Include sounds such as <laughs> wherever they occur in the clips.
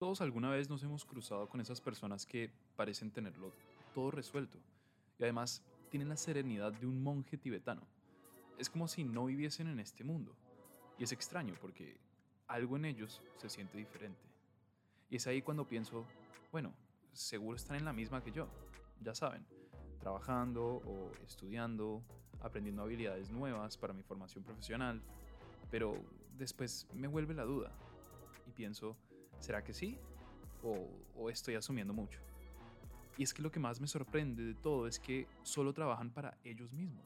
Todos alguna vez nos hemos cruzado con esas personas que parecen tenerlo todo resuelto y además tienen la serenidad de un monje tibetano. Es como si no viviesen en este mundo. Y es extraño porque algo en ellos se siente diferente. Y es ahí cuando pienso, bueno, seguro están en la misma que yo, ya saben, trabajando o estudiando, aprendiendo habilidades nuevas para mi formación profesional, pero después me vuelve la duda y pienso, ¿Será que sí? ¿O, estoy asumiendo mucho? Y es que lo que más me sorprende de todo es que solo trabajan para ellos mismos.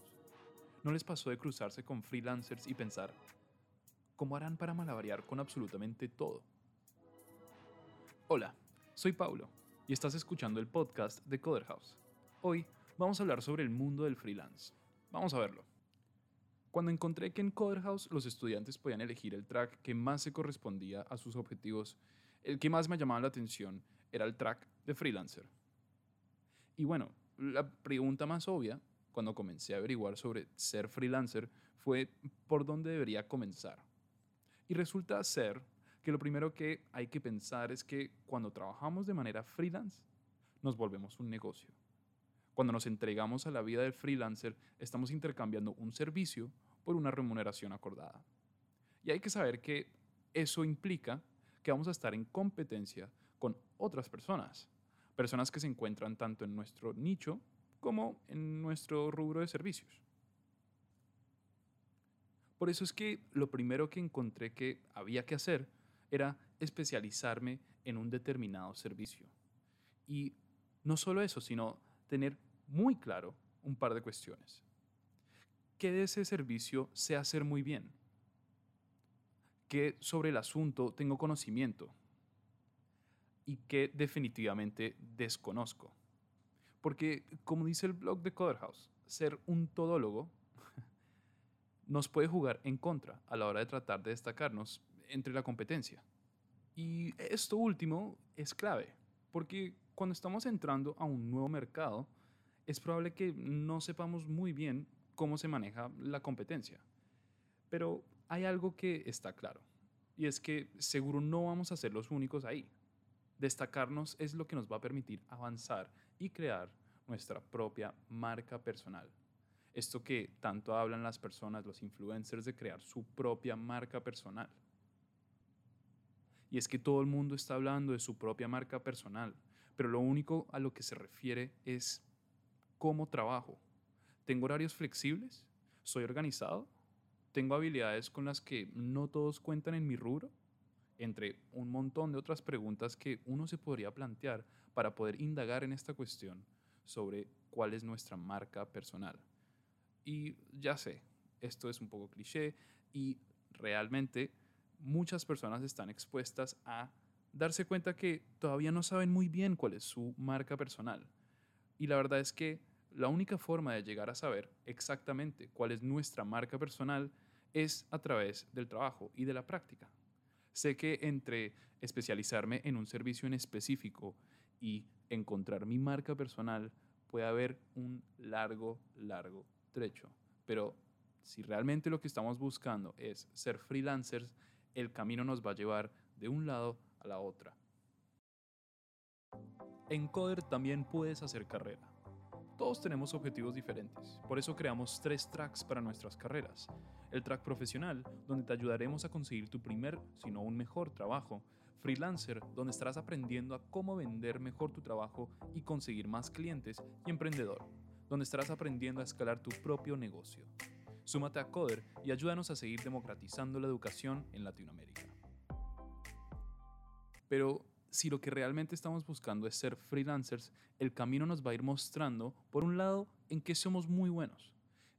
¿No les pasó de cruzarse con freelancers y pensar, ¿cómo harán para malabarear con absolutamente todo? Hola, soy Paulo y estás escuchando el podcast de Coder House. Hoy vamos a hablar sobre el mundo del freelance. Vamos a verlo. Cuando encontré que en Coder House los estudiantes podían elegir el track que más se correspondía a sus objetivos el que más me llamaba la atención era el track de freelancer. Y bueno, la pregunta más obvia cuando comencé a averiguar sobre ser freelancer fue por dónde debería comenzar. Y resulta ser que lo primero que hay que pensar es que cuando trabajamos de manera freelance, nos volvemos un negocio. Cuando nos entregamos a la vida del freelancer, estamos intercambiando un servicio por una remuneración acordada. Y hay que saber que eso implica que vamos a estar en competencia con otras personas, personas que se encuentran tanto en nuestro nicho como en nuestro rubro de servicios. Por eso es que lo primero que encontré que había que hacer era especializarme en un determinado servicio. Y no solo eso, sino tener muy claro un par de cuestiones. ¿Qué de ese servicio sé hacer muy bien? Que sobre el asunto tengo conocimiento y que definitivamente desconozco. Porque, como dice el blog de Coderhouse, ser un todólogo <laughs> nos puede jugar en contra a la hora de tratar de destacarnos entre la competencia. Y esto último es clave, porque cuando estamos entrando a un nuevo mercado, es probable que no sepamos muy bien cómo se maneja la competencia. Pero hay algo que está claro, y es que seguro no vamos a ser los únicos ahí. Destacarnos es lo que nos va a permitir avanzar y crear nuestra propia marca personal. Esto que tanto hablan las personas, los influencers, de crear su propia marca personal. Y es que todo el mundo está hablando de su propia marca personal, pero lo único a lo que se refiere es cómo trabajo. ¿Tengo horarios flexibles? ¿Soy organizado? Tengo habilidades con las que no todos cuentan en mi rubro, entre un montón de otras preguntas que uno se podría plantear para poder indagar en esta cuestión sobre cuál es nuestra marca personal. Y ya sé, esto es un poco cliché y realmente muchas personas están expuestas a darse cuenta que todavía no saben muy bien cuál es su marca personal. Y la verdad es que la única forma de llegar a saber exactamente cuál es nuestra marca personal es a través del trabajo y de la práctica. Sé que entre especializarme en un servicio en específico y encontrar mi marca personal puede haber un largo, largo trecho. Pero si realmente lo que estamos buscando es ser freelancers, el camino nos va a llevar de un lado a la otra. En Coder también puedes hacer carrera. Todos tenemos objetivos diferentes, por eso creamos tres tracks para nuestras carreras. El track profesional, donde te ayudaremos a conseguir tu primer, si no un mejor trabajo. Freelancer, donde estarás aprendiendo a cómo vender mejor tu trabajo y conseguir más clientes. Y emprendedor, donde estarás aprendiendo a escalar tu propio negocio. Súmate a Coder y ayúdanos a seguir democratizando la educación en Latinoamérica. Pero si lo que realmente estamos buscando es ser freelancers, el camino nos va a ir mostrando, por un lado, en qué somos muy buenos.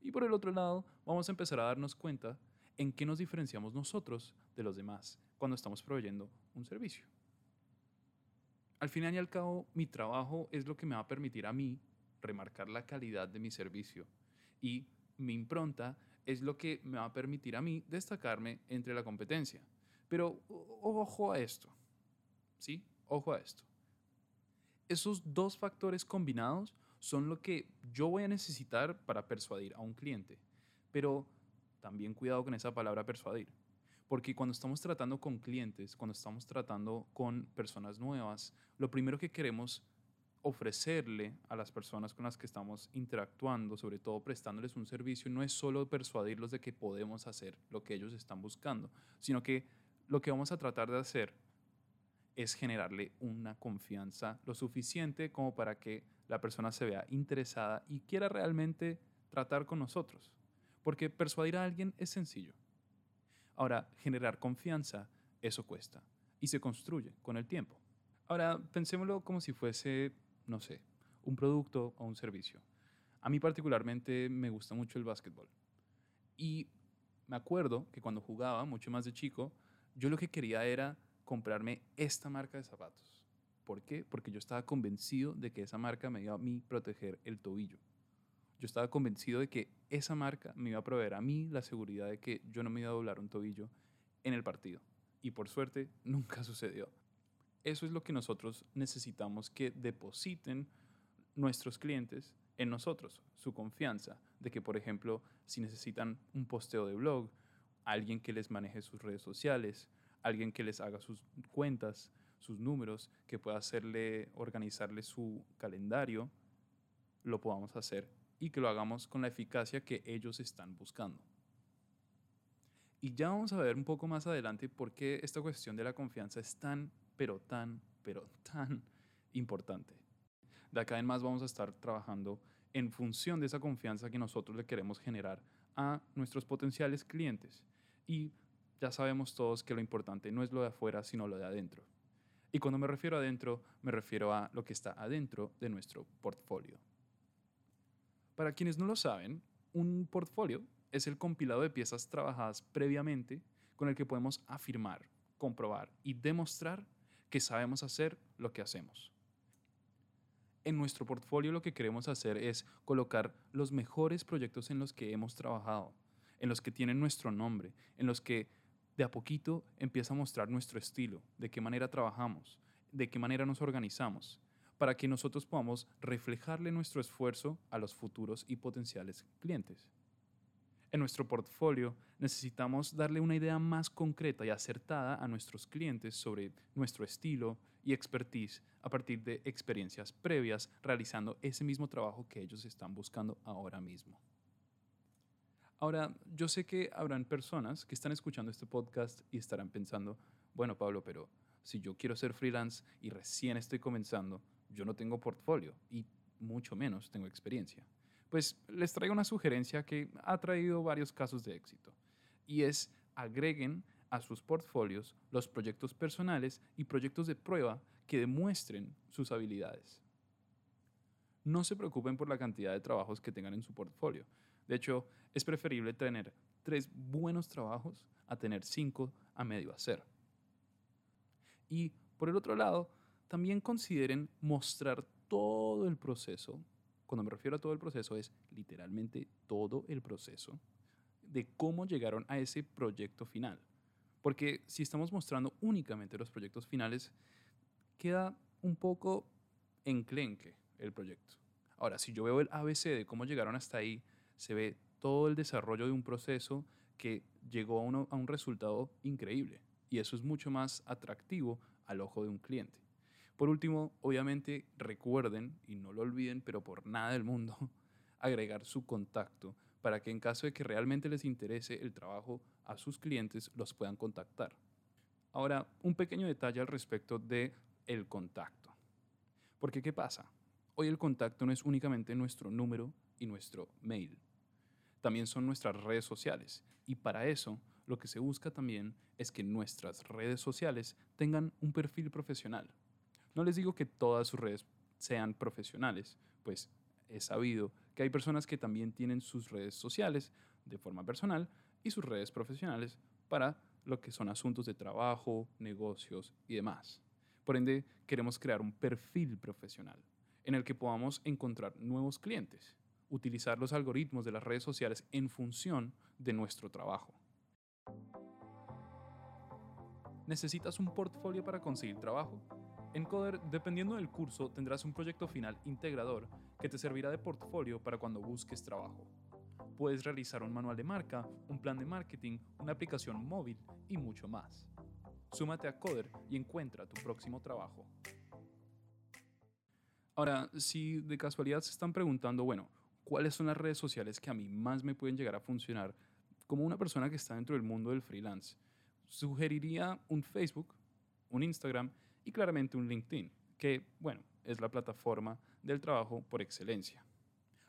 Y por el otro lado, vamos a empezar a darnos cuenta en qué nos diferenciamos nosotros de los demás cuando estamos proveyendo un servicio. Al final y al cabo, mi trabajo es lo que me va a permitir a mí remarcar la calidad de mi servicio y mi impronta es lo que me va a permitir a mí destacarme entre la competencia. Pero ojo a esto. ¿Sí? Ojo a esto. Esos dos factores combinados son lo que yo voy a necesitar para persuadir a un cliente. Pero también cuidado con esa palabra persuadir. Porque cuando estamos tratando con clientes, cuando estamos tratando con personas nuevas, lo primero que queremos ofrecerle a las personas con las que estamos interactuando, sobre todo prestándoles un servicio, no es solo persuadirlos de que podemos hacer lo que ellos están buscando, sino que lo que vamos a tratar de hacer es generarle una confianza lo suficiente como para que la persona se vea interesada y quiera realmente tratar con nosotros. Porque persuadir a alguien es sencillo. Ahora, generar confianza, eso cuesta y se construye con el tiempo. Ahora, pensémoslo como si fuese, no sé, un producto o un servicio. A mí particularmente me gusta mucho el básquetbol. Y me acuerdo que cuando jugaba, mucho más de chico, yo lo que quería era comprarme esta marca de zapatos. ¿Por qué? Porque yo estaba convencido de que esa marca me iba a mí proteger el tobillo. Yo estaba convencido de que esa marca me iba a proveer a mí la seguridad de que yo no me iba a doblar un tobillo en el partido. Y por suerte <laughs> nunca sucedió. Eso es lo que nosotros necesitamos que depositen nuestros clientes en nosotros, su confianza de que, por ejemplo, si necesitan un posteo de blog, alguien que les maneje sus redes sociales, alguien que les haga sus cuentas, sus números, que pueda hacerle, organizarle su calendario, lo podamos hacer y que lo hagamos con la eficacia que ellos están buscando. Y ya vamos a ver un poco más adelante por qué esta cuestión de la confianza es tan, pero tan, pero tan importante. De acá en más vamos a estar trabajando en función de esa confianza que nosotros le queremos generar a nuestros potenciales clientes. Y ya sabemos todos que lo importante no es lo de afuera, sino lo de adentro. Y cuando me refiero adentro, me refiero a lo que está adentro de nuestro portfolio. Para quienes no lo saben, un portfolio es el compilado de piezas trabajadas previamente con el que podemos afirmar, comprobar y demostrar que sabemos hacer lo que hacemos. En nuestro portfolio lo que queremos hacer es colocar los mejores proyectos en los que hemos trabajado, en los que tienen nuestro nombre, en los que de a poquito empieza a mostrar nuestro estilo, de qué manera trabajamos, de qué manera nos organizamos, para que nosotros podamos reflejarle nuestro esfuerzo a los futuros y potenciales clientes. En nuestro portfolio necesitamos darle una idea más concreta y acertada a nuestros clientes sobre nuestro estilo y expertise a partir de experiencias previas realizando ese mismo trabajo que ellos están buscando ahora mismo. Ahora, yo sé que habrán personas que están escuchando este podcast y estarán pensando, bueno, Pablo, pero si yo quiero ser freelance y recién estoy comenzando, yo no tengo portfolio y mucho menos tengo experiencia. Pues les traigo una sugerencia que ha traído varios casos de éxito y es agreguen a sus portfolios los proyectos personales y proyectos de prueba que demuestren sus habilidades. No se preocupen por la cantidad de trabajos que tengan en su portfolio. De hecho, es preferible tener tres buenos trabajos a tener cinco a medio hacer. Y por el otro lado, también consideren mostrar todo el proceso. Cuando me refiero a todo el proceso es literalmente todo el proceso de cómo llegaron a ese proyecto final. Porque si estamos mostrando únicamente los proyectos finales, queda un poco enclenque el proyecto. Ahora, si yo veo el ABC de cómo llegaron hasta ahí, se ve todo el desarrollo de un proceso que llegó a, a un resultado increíble. Y eso es mucho más atractivo al ojo de un cliente. Por último, obviamente recuerden, y no lo olviden, pero por nada del mundo, <laughs> agregar su contacto para que en caso de que realmente les interese el trabajo a sus clientes, los puedan contactar. Ahora, un pequeño detalle al respecto de el contacto. Porque ¿qué pasa? Hoy el contacto no es únicamente nuestro número y nuestro mail. También son nuestras redes sociales. Y para eso, lo que se busca también es que nuestras redes sociales tengan un perfil profesional. No les digo que todas sus redes sean profesionales, pues he sabido que hay personas que también tienen sus redes sociales de forma personal y sus redes profesionales para lo que son asuntos de trabajo, negocios y demás. Por ende, queremos crear un perfil profesional en el que podamos encontrar nuevos clientes, utilizar los algoritmos de las redes sociales en función de nuestro trabajo. ¿Necesitas un portfolio para conseguir trabajo? En Coder, dependiendo del curso, tendrás un proyecto final integrador que te servirá de portfolio para cuando busques trabajo. puedes realizar un manual de marca, un plan de marketing, una aplicación móvil y mucho más. Súmate a Coder y encuentra tu próximo trabajo. Ahora, si de casualidad se están preguntando, bueno, ¿cuáles son las redes sociales que a mí más me pueden llegar a funcionar como una persona que está dentro del mundo del freelance? Sugeriría un Facebook, un Instagram y claramente un LinkedIn, que, bueno, es la plataforma del trabajo por excelencia.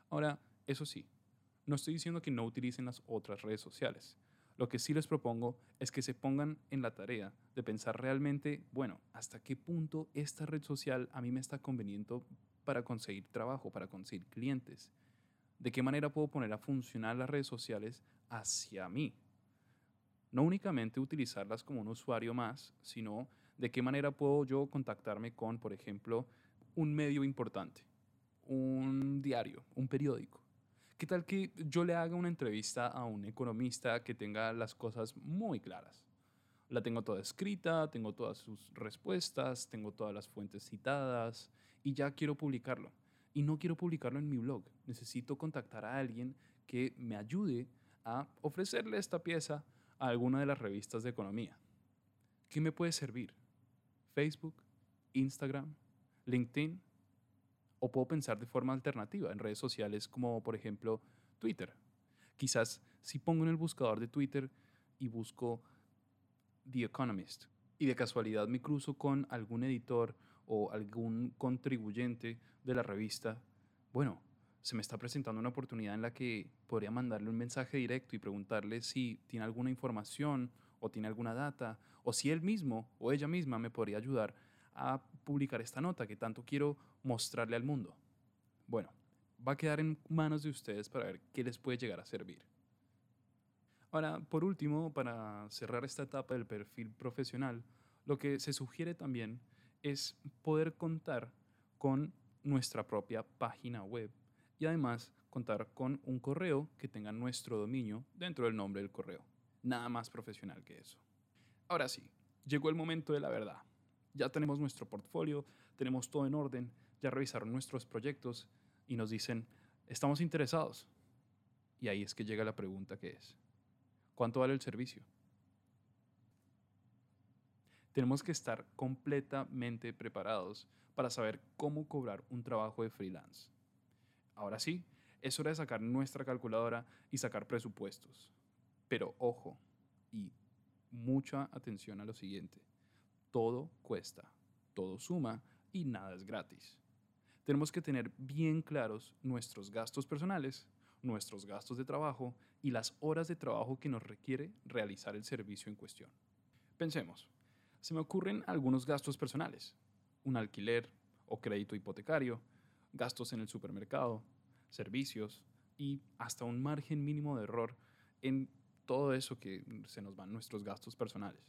Ahora, eso sí, no estoy diciendo que no utilicen las otras redes sociales. Lo que sí les propongo es que se pongan en la tarea de pensar realmente, bueno, hasta qué punto esta red social a mí me está conveniendo para conseguir trabajo, para conseguir clientes. De qué manera puedo poner a funcionar las redes sociales hacia mí. No únicamente utilizarlas como un usuario más, sino de qué manera puedo yo contactarme con, por ejemplo, un medio importante, un diario, un periódico. ¿Qué tal que yo le haga una entrevista a un economista que tenga las cosas muy claras? La tengo toda escrita, tengo todas sus respuestas, tengo todas las fuentes citadas y ya quiero publicarlo. Y no quiero publicarlo en mi blog. Necesito contactar a alguien que me ayude a ofrecerle esta pieza a alguna de las revistas de economía. ¿Qué me puede servir? Facebook, Instagram, LinkedIn, o puedo pensar de forma alternativa en redes sociales como por ejemplo Twitter. Quizás si pongo en el buscador de Twitter y busco The Economist y de casualidad me cruzo con algún editor o algún contribuyente de la revista, bueno, se me está presentando una oportunidad en la que podría mandarle un mensaje directo y preguntarle si tiene alguna información o tiene alguna data o si él mismo o ella misma me podría ayudar a publicar esta nota que tanto quiero mostrarle al mundo? Bueno, va a quedar en manos de ustedes para ver qué les puede llegar a servir. Ahora, por último, para cerrar esta etapa del perfil profesional, lo que se sugiere también es poder contar con nuestra propia página web y además contar con un correo que tenga nuestro dominio dentro del nombre del correo. Nada más profesional que eso. Ahora sí, llegó el momento de la verdad ya tenemos nuestro portfolio, tenemos todo en orden, ya revisaron nuestros proyectos y nos dicen, estamos interesados. Y ahí es que llega la pregunta que es, ¿cuánto vale el servicio? Tenemos que estar completamente preparados para saber cómo cobrar un trabajo de freelance. Ahora sí, es hora de sacar nuestra calculadora y sacar presupuestos. Pero ojo y mucha atención a lo siguiente todo cuesta, todo suma y nada es gratis. Tenemos que tener bien claros nuestros gastos personales, nuestros gastos de trabajo y las horas de trabajo que nos requiere realizar el servicio en cuestión. Pensemos, se me ocurren algunos gastos personales, un alquiler o crédito hipotecario, gastos en el supermercado, servicios y hasta un margen mínimo de error en todo eso que se nos van nuestros gastos personales.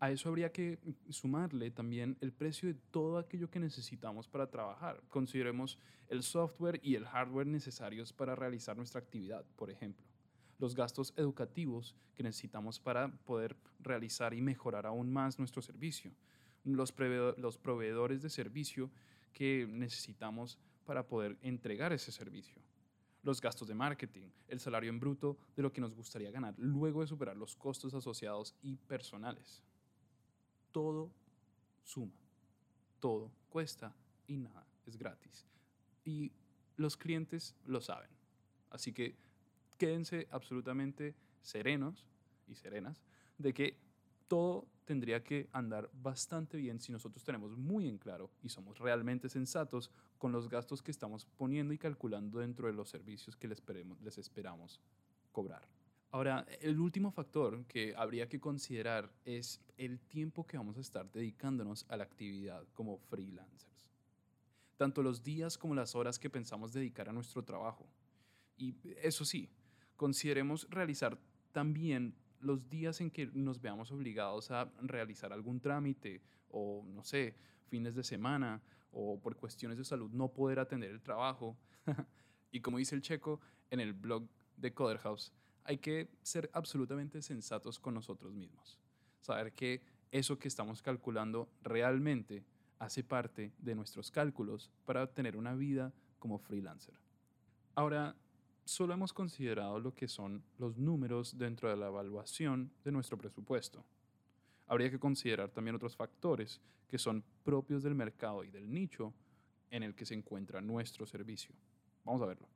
A eso habría que sumarle también el precio de todo aquello que necesitamos para trabajar. Consideremos el software y el hardware necesarios para realizar nuestra actividad, por ejemplo. Los gastos educativos que necesitamos para poder realizar y mejorar aún más nuestro servicio. Los, los proveedores de servicio que necesitamos para poder entregar ese servicio los gastos de marketing, el salario en bruto de lo que nos gustaría ganar luego de superar los costos asociados y personales todo suma, todo cuesta y nada es gratis. Y los clientes lo saben. Así que quédense absolutamente serenos y serenas de que todo tendría que andar bastante bien si nosotros tenemos muy en claro y somos realmente sensatos con los gastos que estamos poniendo y calculando dentro de los servicios que les, les esperamos cobrar. Ahora, el último factor que habría que considerar es el tiempo que vamos a estar dedicándonos a la actividad como freelancers. Tanto los días como las horas que pensamos dedicar a nuestro trabajo. Y eso sí, consideremos realizar también los días en que nos veamos obligados a realizar algún trámite o, no sé, fines de semana o por cuestiones de salud no poder atender el trabajo. <laughs> y como dice el checo en el blog de Coderhouse, hay que ser absolutamente sensatos con nosotros mismos. Saber que eso que estamos calculando realmente hace parte de nuestros cálculos para tener una vida como freelancer. Ahora, solo hemos considerado lo que son los números dentro de la evaluación de nuestro presupuesto. Habría que considerar también otros factores que son propios del mercado y del nicho en el que se encuentra nuestro servicio. Vamos a verlo.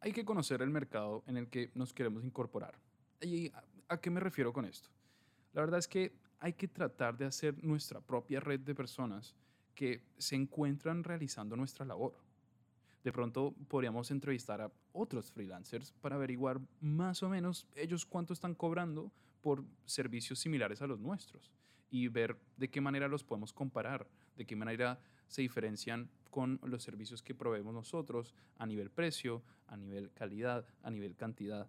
Hay que conocer el mercado en el que nos queremos incorporar. ¿Y a qué me refiero con esto? La verdad es que hay que tratar de hacer nuestra propia red de personas que se encuentran realizando nuestra labor. De pronto podríamos entrevistar a otros freelancers para averiguar más o menos ellos cuánto están cobrando por servicios similares a los nuestros y ver de qué manera los podemos comparar, de qué manera se diferencian con los servicios que proveemos nosotros a nivel precio, a nivel calidad, a nivel cantidad.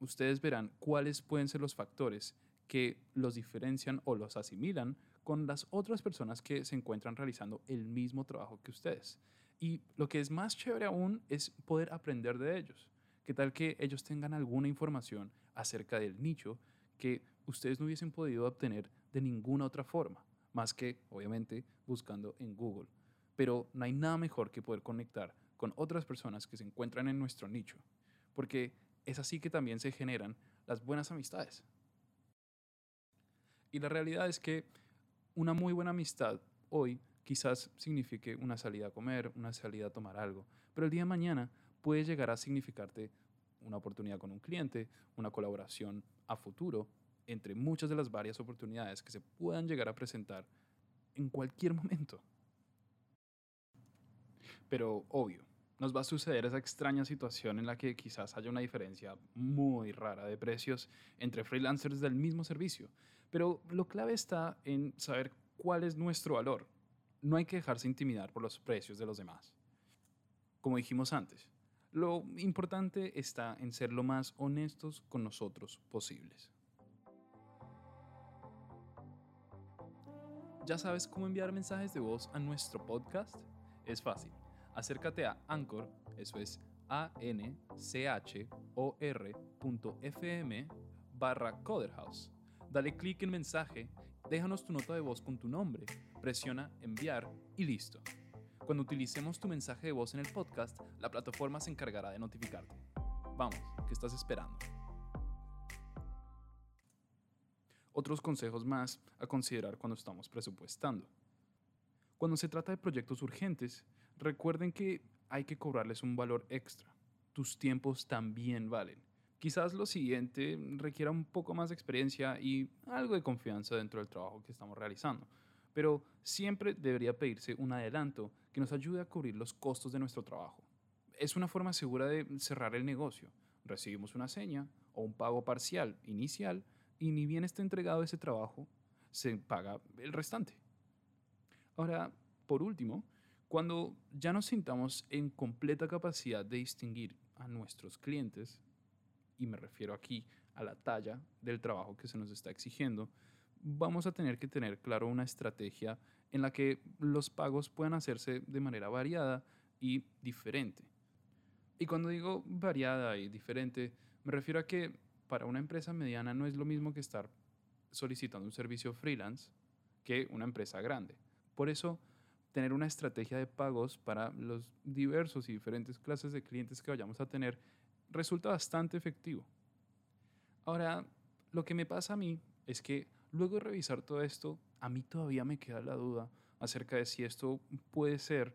Ustedes verán cuáles pueden ser los factores que los diferencian o los asimilan con las otras personas que se encuentran realizando el mismo trabajo que ustedes. Y lo que es más chévere aún es poder aprender de ellos. ¿Qué tal que ellos tengan alguna información acerca del nicho que ustedes no hubiesen podido obtener de ninguna otra forma, más que, obviamente, buscando en Google? Pero no hay nada mejor que poder conectar con otras personas que se encuentran en nuestro nicho, porque es así que también se generan las buenas amistades. Y la realidad es que una muy buena amistad hoy quizás signifique una salida a comer, una salida a tomar algo, pero el día de mañana puede llegar a significarte una oportunidad con un cliente, una colaboración a futuro, entre muchas de las varias oportunidades que se puedan llegar a presentar en cualquier momento. Pero obvio, nos va a suceder esa extraña situación en la que quizás haya una diferencia muy rara de precios entre freelancers del mismo servicio pero lo clave está en saber cuál es nuestro valor. No hay que dejarse intimidar por los precios de los demás. Como dijimos antes, lo importante está en ser lo más honestos con nosotros posibles. ¿Ya sabes cómo enviar mensajes de voz a nuestro podcast? Es fácil. Acércate a Anchor, eso es a n c h o r.fm barra Coderhouse dale clic en mensaje, déjanos tu nota de voz con tu nombre, presiona enviar y listo. Cuando utilicemos tu mensaje de voz en el podcast, la plataforma se encargará de notificarte. Vamos, ¿qué estás esperando? Otros consejos más a considerar cuando estamos presupuestando. Cuando se trata de proyectos urgentes, recuerden que hay que cobrarles un valor extra. Tus tiempos también valen. Quizás lo siguiente requiera un poco más de experiencia y algo de confianza dentro del trabajo que estamos realizando, pero siempre debería pedirse un adelanto que nos ayude a cubrir los costos de nuestro trabajo. Es una forma segura de cerrar el negocio. Recibimos una seña o un pago parcial inicial y ni bien está entregado ese trabajo, se paga el restante. Ahora, por último, cuando ya nos sintamos en completa capacidad de distinguir a nuestros clientes, y me refiero aquí a la talla del trabajo que se nos está exigiendo, vamos a tener que tener claro una estrategia en la que los pagos puedan hacerse de manera variada y diferente. Y cuando digo variada y diferente, me refiero a que para una empresa mediana no es lo mismo que estar solicitando un servicio freelance que una empresa grande. Por eso, tener una estrategia de pagos para los diversos y diferentes clases de clientes que vayamos a tener resulta bastante efectivo. Ahora, lo que me pasa a mí es que luego de revisar todo esto, a mí todavía me queda la duda acerca de si esto puede ser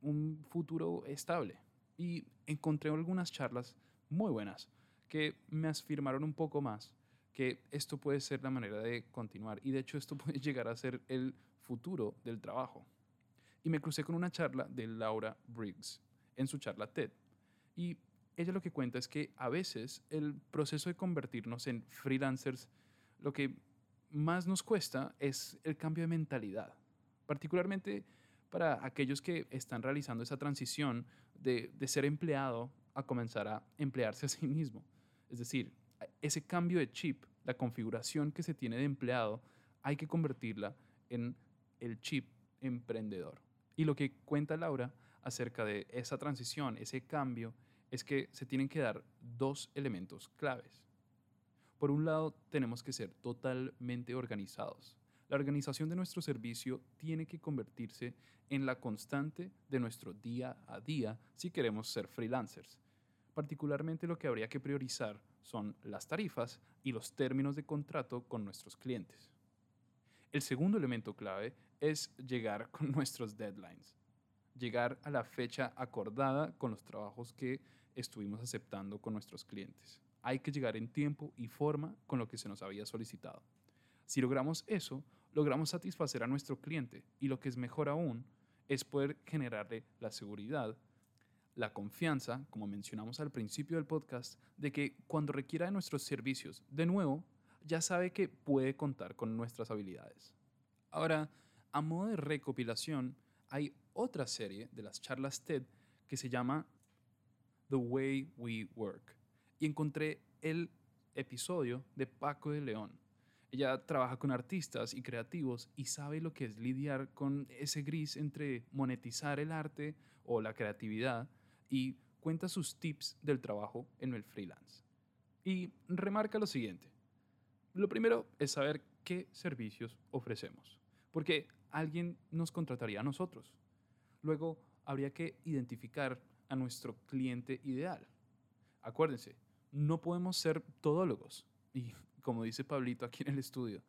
un futuro estable. Y encontré algunas charlas muy buenas que me afirmaron un poco más que esto puede ser la manera de continuar y de hecho esto <laughs> puede llegar a ser el futuro del trabajo. Y me crucé con una charla de Laura Briggs en su charla TED. Y ella lo que cuenta es que a veces el proceso de convertirnos en freelancers, lo que más nos cuesta es el cambio de mentalidad, particularmente para aquellos que están realizando esa transición de, de ser empleado a comenzar a emplearse a sí mismo. Es decir, ese cambio de chip, la configuración que se tiene de empleado, hay que convertirla en el chip emprendedor. Y lo que cuenta Laura acerca de esa transición, ese cambio, es que se tienen que dar dos elementos claves. Por un lado, tenemos que ser totalmente organizados. La organización de nuestro servicio tiene que convertirse en la constante de nuestro día a día si queremos ser freelancers. Particularmente lo que habría que priorizar son las tarifas y los términos de contrato con nuestros clientes. El segundo elemento clave es llegar con <laughs> nuestros deadlines, llegar a la fecha acordada con los trabajos que estuvimos aceptando con nuestros clientes. Hay que llegar en tiempo y forma con lo que se nos había solicitado. Si logramos eso, logramos satisfacer a nuestro cliente y lo que es mejor aún es poder generarle la seguridad, la confianza, como mencionamos al principio del podcast, de que cuando requiera de nuestros servicios, de nuevo, ya sabe que puede contar con nuestras habilidades. Ahora, a modo de recopilación, hay otra serie de las charlas TED que se llama The Way We Work. Y encontré el episodio de Paco de León. Ella trabaja con artistas y creativos y sabe lo que es lidiar con ese gris entre monetizar el arte o la creatividad y cuenta sus tips del trabajo en el freelance. Y remarca lo siguiente. Lo primero es saber qué servicios ofrecemos, porque alguien nos contrataría a nosotros. Luego habría que identificar a nuestro cliente ideal. Acuérdense, no podemos ser todólogos. Y como dice Pablito aquí en el estudio,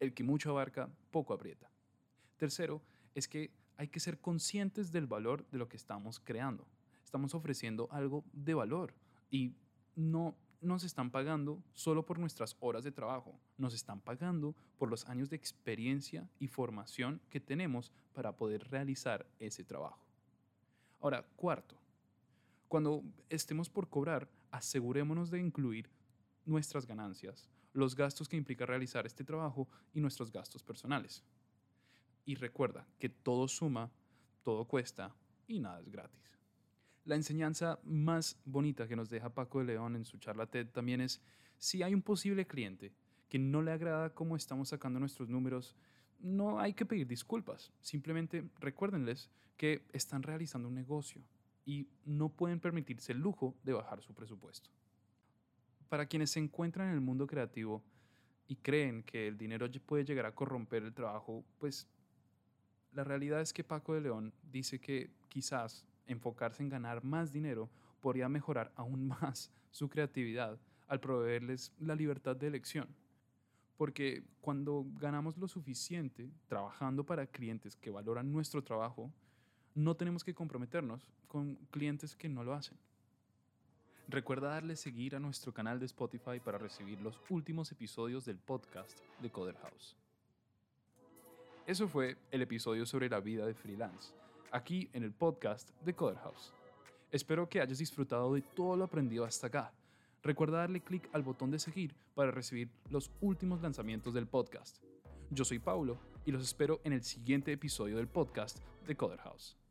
el que mucho abarca, poco aprieta. Tercero, es que hay que ser conscientes del valor de lo que estamos creando. Estamos ofreciendo algo de valor y no nos están pagando solo por nuestras horas de trabajo, nos están pagando por los años de experiencia y formación que tenemos para poder realizar ese trabajo. Ahora, cuarto, cuando estemos por cobrar, asegurémonos de incluir nuestras ganancias, los gastos que implica realizar este trabajo y nuestros gastos personales. Y recuerda que todo suma, todo cuesta y nada es gratis. La enseñanza más bonita que nos deja Paco de León en su charla TED también es, si hay un posible cliente que no le agrada cómo estamos sacando nuestros números, no hay que pedir disculpas. Simplemente recuérdenles que están realizando un negocio y no pueden permitirse el lujo de bajar su presupuesto. Para quienes se encuentran en el mundo creativo y creen que el dinero puede llegar a corromper el trabajo, pues la realidad es que Paco de León dice que quizás enfocarse en ganar más dinero podría mejorar aún <laughs> más su creatividad al proveerles la libertad de elección. Porque cuando ganamos lo suficiente trabajando para clientes que valoran nuestro trabajo, no tenemos que comprometernos con clientes que no lo hacen. Recuerda darle seguir a nuestro canal de Spotify para recibir los últimos episodios del podcast de Coder House. Eso fue el episodio sobre la vida de freelance aquí en el podcast de Coder House. Espero que hayas disfrutado de todo lo aprendido hasta acá. Recuerda darle clic al botón de seguir para recibir los últimos lanzamientos del podcast. Yo soy Paulo y los espero en el siguiente episodio del podcast de Coder House.